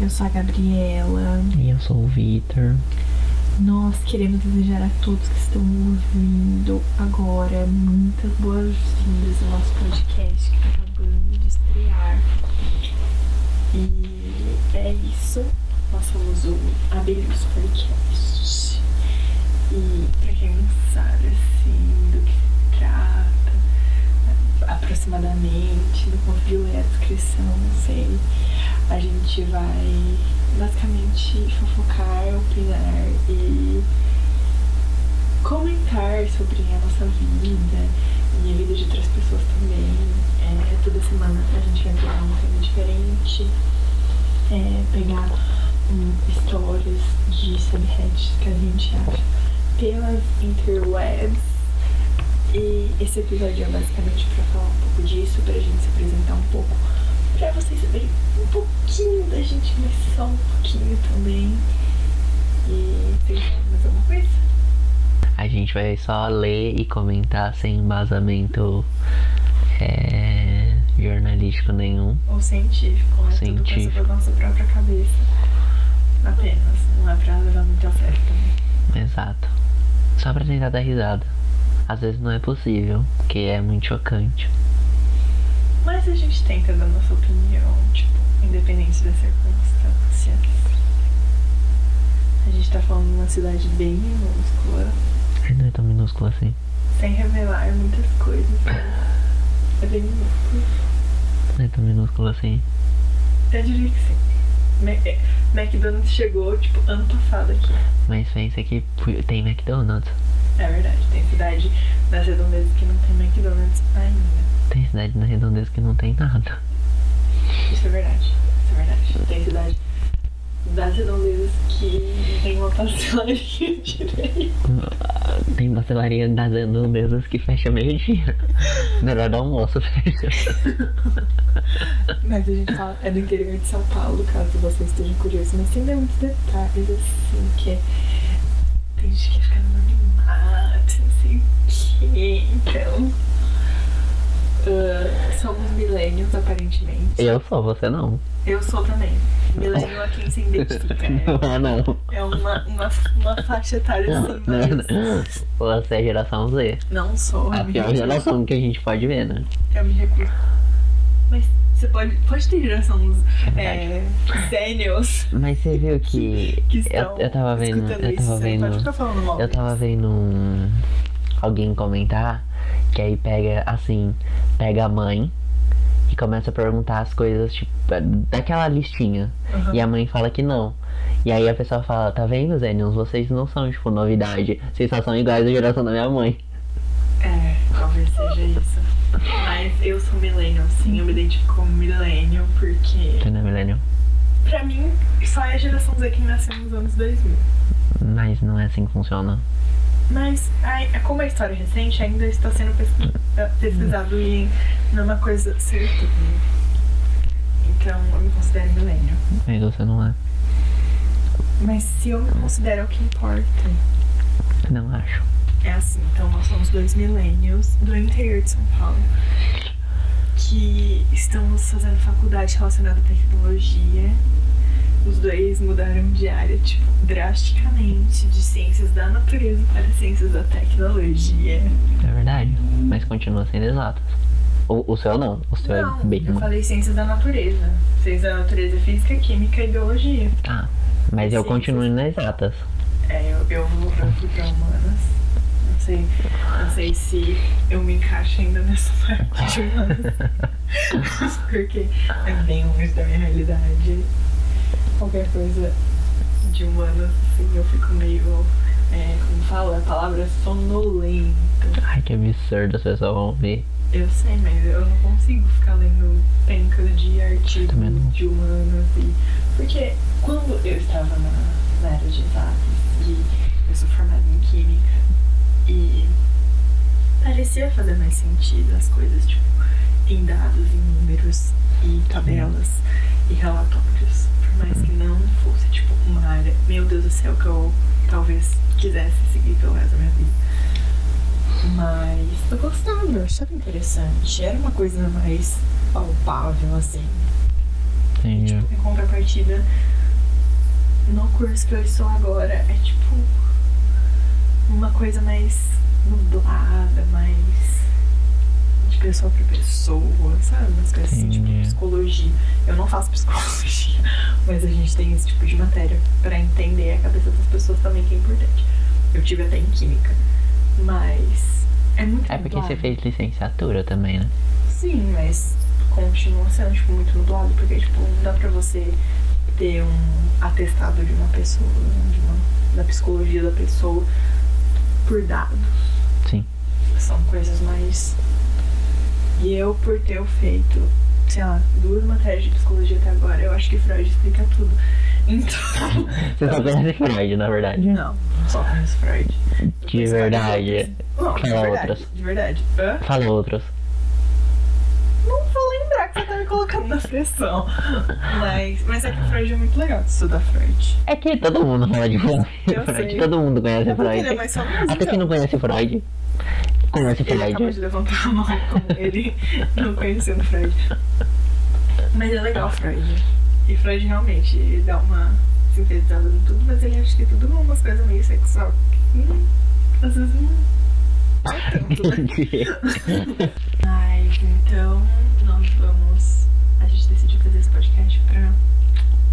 Eu sou a Gabriela. E eu sou o Vitor. Nós queremos desejar a todos que estão ouvindo agora muitas boas-vindas ao nosso podcast que está acabando de estrear. E é isso. Nós somos o Abelhos Podcast. E pra quem não sabe assim do que se trata, aproximadamente, não conseguiu ler a descrição, não sei. A gente vai basicamente fofocar, opinar e comentar sobre a nossa vida e a vida de outras pessoas também. É, toda semana a gente vai pegar um tema diferente, é, pegar um, histórias de subheads que a gente acha pelas interwebs. E esse episódio é basicamente para falar um pouco disso, pra gente se apresentar um pouco, pra vocês saberem um pouquinho da gente, mas só um pouquinho também. E tem mais alguma coisa? A gente vai só ler e comentar sem embasamento é, jornalístico nenhum. Ou científico, né? Científico. Tudo passa nossa própria cabeça. Apenas, não é pra levar muito a sério também. Exato. Só pra tentar dar risada. Às vezes não é possível, porque é muito chocante. Mas a gente tenta dar nossa opinião, tipo, independente das circunstâncias. A gente tá falando de uma cidade bem minúscula, Não é tão minúsculo assim. sem revelar muitas coisas. É bem minúsculo. Não é tão minúsculo assim. Eu diria que sim. McDonald's chegou, tipo, ano passado aqui. Mas pensa que tem McDonald's. É verdade, tem cidade nas redondezas que não tem McDonald's ainda. Tem cidade na redondeza que não tem nada. Isso é verdade. Isso é verdade. Tem cidade das redondezas que tem uma pastelaria direito. Tem pastelaria das redondezas que fecha meio-dia. Hora do almoço fecha. Mas a gente fala, é do interior de São Paulo, caso você esteja curioso. Mas tem muitos detalhes, assim, que é- tem gente que fica no anonimato, não sei o quê. Então. ah, somos milênios, aparentemente. Eu sou, você não. Eu sou também. Milênio a quem se identifica. É não. É, é uma, uma, uma faixa etária Não, assim, não, mas. não. Você é geração Z. Não sou. A eu me pior recuso. geração que a gente pode ver, né? Eu me recuso. Mas você pode, pode ter geração é, Zenials Mas você viu que. que Eu, estão eu tava vendo. Eu tava vendo. ficar falando mal. Eu tava vendo um, alguém comentar que aí pega assim, pega a mãe e começa a perguntar as coisas, tipo, daquela listinha. Aham. E a mãe fala que não. E aí a pessoa fala, tá vendo, Zenions? Vocês não são, tipo, novidade. Vocês só são iguais à geração da minha mãe. É, talvez seja isso. Mas eu sou millennial, sim. Eu me identifico como millennial porque, Você não é millennial? pra mim, só é a geração Z que nasceu nos anos 2000. Mas não é assim que funciona. Mas, ai, como a história é recente, ainda está sendo eh, pesquisado e não é uma coisa certa. Então, eu me considero millennial. Mas você não é. Mas se eu me considero é o que importa. Não acho. É assim, então nós somos dois millennials do interior de São Paulo que estamos fazendo faculdade relacionada à tecnologia. Os dois mudaram de área, tipo, drasticamente, de ciências da natureza para ciências da tecnologia. É verdade. Mas continua sendo exatas. O, o seu não. O seu Não, é bem. eu falei ciências da natureza. Ciências da natureza, física, química e biologia. Tá. Mas eu Ciências. continuo nas exatas. É, eu, eu, vou- fui pra humanas. Não sei, não sei se eu me encaixo ainda nessa parte de humanas. Porque é bem longe da minha realidade. Qualquer coisa de humanas, assim, eu fico meio. É, como fala a palavra sonolento. Ai, que absurdo as pessoas vão ver. Eu sei, mas eu não consigo ficar lendo pencas de artigos de humanas e. Porque quando eu estava na, na área de exatas e eu sou formada em química e parecia fazer mais sentido as coisas, tipo, em dados, em números e tabelas e relatórios. Mais que não fosse, tipo, uma área, meu Deus do céu, que eu talvez quisesse seguir pelo resto da minha vida. Mas eu gostava, eu achava interessante. Era uma coisa mais palpável, assim. Entendi. Tipo, em contrapartida, no curso que eu estou agora, é tipo uma coisa mais nublada, mais pessoa pra pessoa, sabe? Umas coisas assim, tipo psicologia. Eu não faço psicologia, mas a gente tem esse tipo de matéria pra entender a cabeça das pessoas também, que é importante. Eu tive até em química, mas é muito É porque nublado. você fez licenciatura também, né? Sim, mas continua sendo, tipo, muito nublado, porque, tipo, não dá pra você ter um atestado de uma pessoa, de uma, da psicologia da pessoa por dados. Sim. São coisas mais. E eu, por ter feito, sei lá, duas matérias de psicologia até agora, eu acho que Freud explica tudo. Então. Você só conhece Freud, na verdade. Não, só conheço Freud. De verdade. Não, de Fala verdade. outras. De verdade. Hã? Fala outros. Não vou lembrar que você tá me colocando na pressão. Mas, mas é que Freud é muito legal de estudar Freud. É que todo mundo fala de Freud. Eu Freud. Todo mundo conhece Freud. famoso. Até quem não conhece Freud. Conhece Ele acabou de levantar a mão como ele não conhecendo Freud. Mas é legal Freud. E Freud realmente ele dá uma sintetizada em tudo, mas ele acha que tudo é umas coisas meio sexual. Hum, às vezes não. não é tanto, né? Mas então nós vamos. A gente decidiu fazer esse podcast pra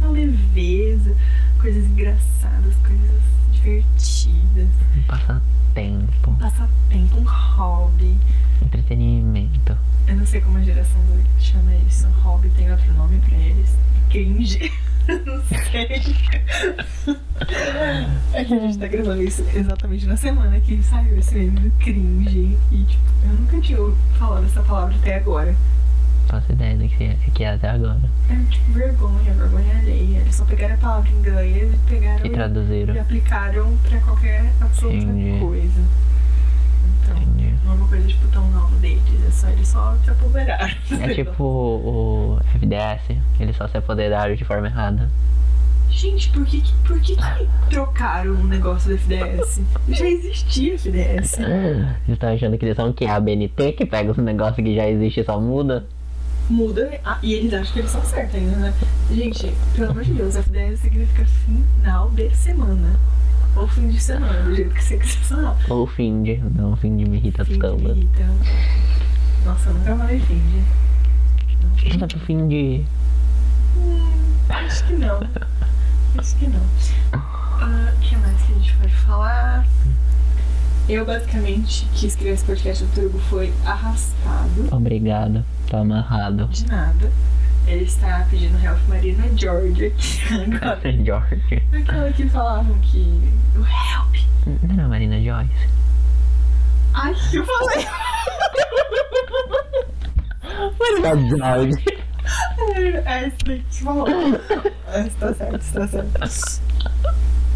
uma leveza, coisas engraçadas, coisas divertidas, Passa tempo, passatempo, um hobby. entretenimento. Eu não sei como a geração do chama isso. Hobby tem outro nome pra eles. Cringe. não sei. É que a gente tá gravando isso exatamente na semana que saiu esse meme do cringe. E tipo, eu nunca tinha falado essa palavra até agora. Faço ideia do que é, que é até agora. É tipo vergonha, vergonha alheia. Eles só pegaram a palavra em inglês e pegaram E traduziram. e aplicaram pra qualquer absoluta Entendi. coisa. Então, Entendi. não é uma coisa tipo tão nova deles, é só eles só se apoderaram. É tipo o, o FDS, eles só se apoderaram de forma errada. Gente, por que, que- por que, que trocaram o negócio do FDS? Já existia FDS. Vocês estão achando que eles são o quê? A BNT que pega os negócios que já existem e só muda? Muda ah, e eles acham que eles são certos ainda, né? Gente, pelo amor de Deus, FDS significa final de semana. Ou fim de semana, do jeito que você quiser falar. Ou não, Find me irrita Fim de tanto. me irrita. Nossa, eu nunca falei fim de. Não, fim Não dá pro Find. Hum, acho que não. Acho que não. Ah, O que mais que a gente pode falar? Eu basicamente quis criar esse podcast do Turbo foi arrastado Obrigado, tô amarrado. de nada. Ele está pedindo help Marina Georgia aqui agora. George. Aquela que falavam que. O help! Não era Marina Joyce? Ai, que eu falei! Marina George. É esse daí que falou. É, tá certo, tá certo.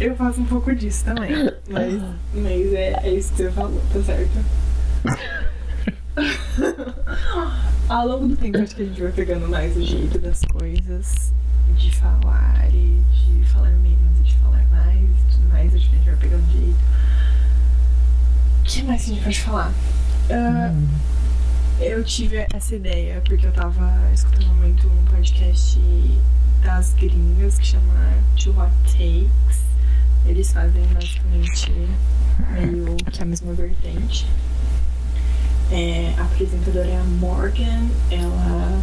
Eu faço um pouco disso também. Mas, mas é, é isso que você falou, tá certo? Ao longo do tempo, acho que a gente vai pegando mais o jeito das coisas, de falar e de falar menos e de falar mais e tudo mais. Acho que a gente vai pegando o jeito. O que mais que a gente pode falar? Ah, eu tive essa ideia porque eu tava escutando muito um podcast das gringas que chama Two Hot Takes. Eles fazem basicamente meio que a mesma vertente. É, a apresentadora é a Morgan, ela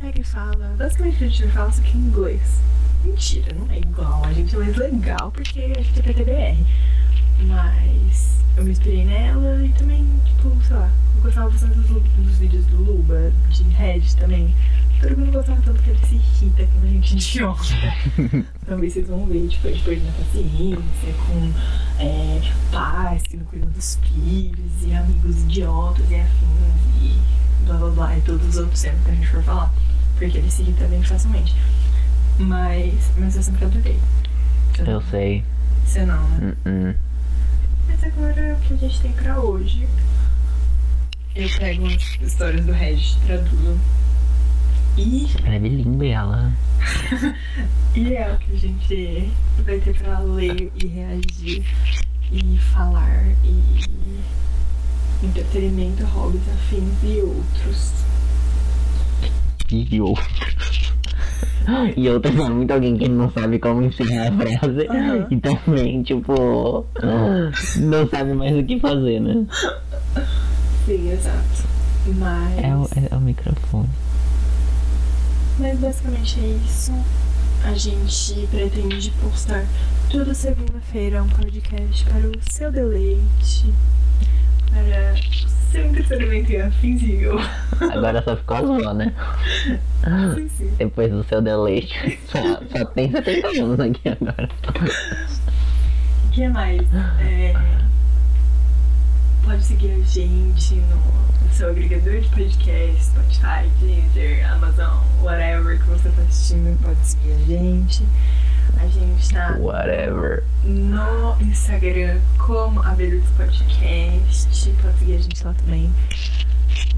pega e fala. Basicamente a gente fala só que em inglês. Mentira, não é igual. A gente é mais legal porque a gente é PTBR. Mas eu me inspirei nela e também, tipo, sei lá, eu gostava bastante dos, dos vídeos do Luba, de Red também. Todo mundo gostava tanto que ele se irrita quando a gente idiota. Também vocês vão ver, tipo, ele perdendo a paciência com é, pais que não cuidam dos filhos e amigos idiotas e afins e blá blá blá e todos os outros temas que a gente for falar. Porque ele se irrita bem facilmente. Mas, mas eu sempre adorei. Eu não- sei. Você não, né? Uh-uh. Mas agora o que a gente tem pra hoje. Eu pego umas histórias do Reddit, traduzo. E, é bilíngue, ela. e é o que a gente vai ter pra ler e reagir e falar e entretenimento, hobbies, afins e outros. E eu. E outras é muito alguém que não sabe como ensinar a frase. Aham. E também, tipo, não sabe mais o que fazer, né? Sim, exato. Mas. É o, é o microfone. Mas basicamente é isso. A gente pretende postar toda segunda-feira um podcast para o seu deleite, para o seu entretenimento e eu. Agora só ficou azul, né? Sim, sim. Depois do seu deleite. Só, só tem 70 anos aqui agora. O que mais? É, Pode seguir a gente no, no seu agregador de podcast, Spotify, Deezer, Amazon, whatever você está assistindo, pode seguir a gente. A gente está Whatever. no Instagram como Abelhudos Podcast. Pode seguir a gente lá também.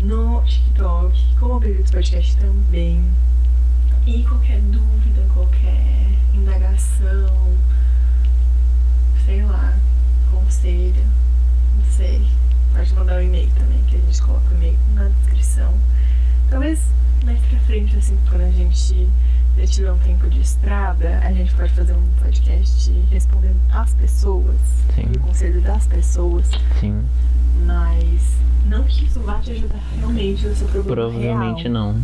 No TikTok como Abelhudos Podcast também. E qualquer dúvida, qualquer indagação, sei lá, conselho, não sei. Pode mandar um e-mail também, que a gente coloca o e-mail na descrição. Talvez mais pra frente, assim, quando a gente já tiver um tempo de estrada, a gente pode fazer um podcast respondendo às pessoas, Sim. o conselho das pessoas, Sim. mas não que isso vá te ajudar realmente no seu problema Provavelmente real. não.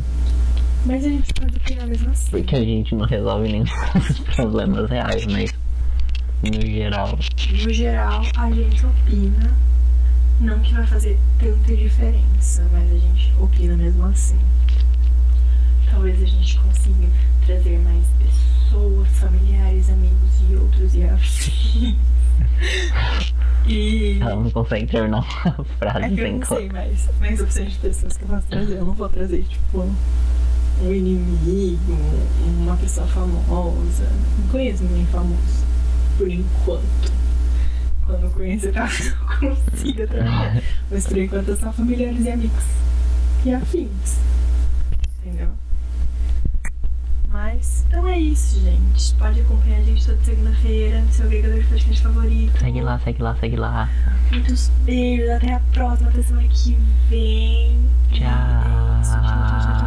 Mas a gente pode opinar mesmo assim. Porque a gente não resolve nenhum dos problemas reais, mas no geral. No geral, a gente opina. Não que vai fazer tanta diferença, mas a gente opina mesmo assim. Talvez a gente consiga trazer mais pessoas, familiares, amigos e outros e afins. E. Ela não consegue terminar uma frase É que eu sem não co- sei mais, mais opções de pessoas que eu posso trazer. Eu não vou trazer, tipo, um inimigo, uma pessoa famosa. Não conheço ninguém famoso. Por enquanto. Quando conhecer, eu consiga trazer. Mas por enquanto são familiares e amigos. E afins. Entendeu? Mas, então é isso, gente. Pode acompanhar a gente toda segunda-feira no seu agregador de podcast favorito. Segue lá, segue lá, segue lá. Muitos beijos, até a próxima, até semana que vem. Tchau. É isso, tchau, tchau, tchau,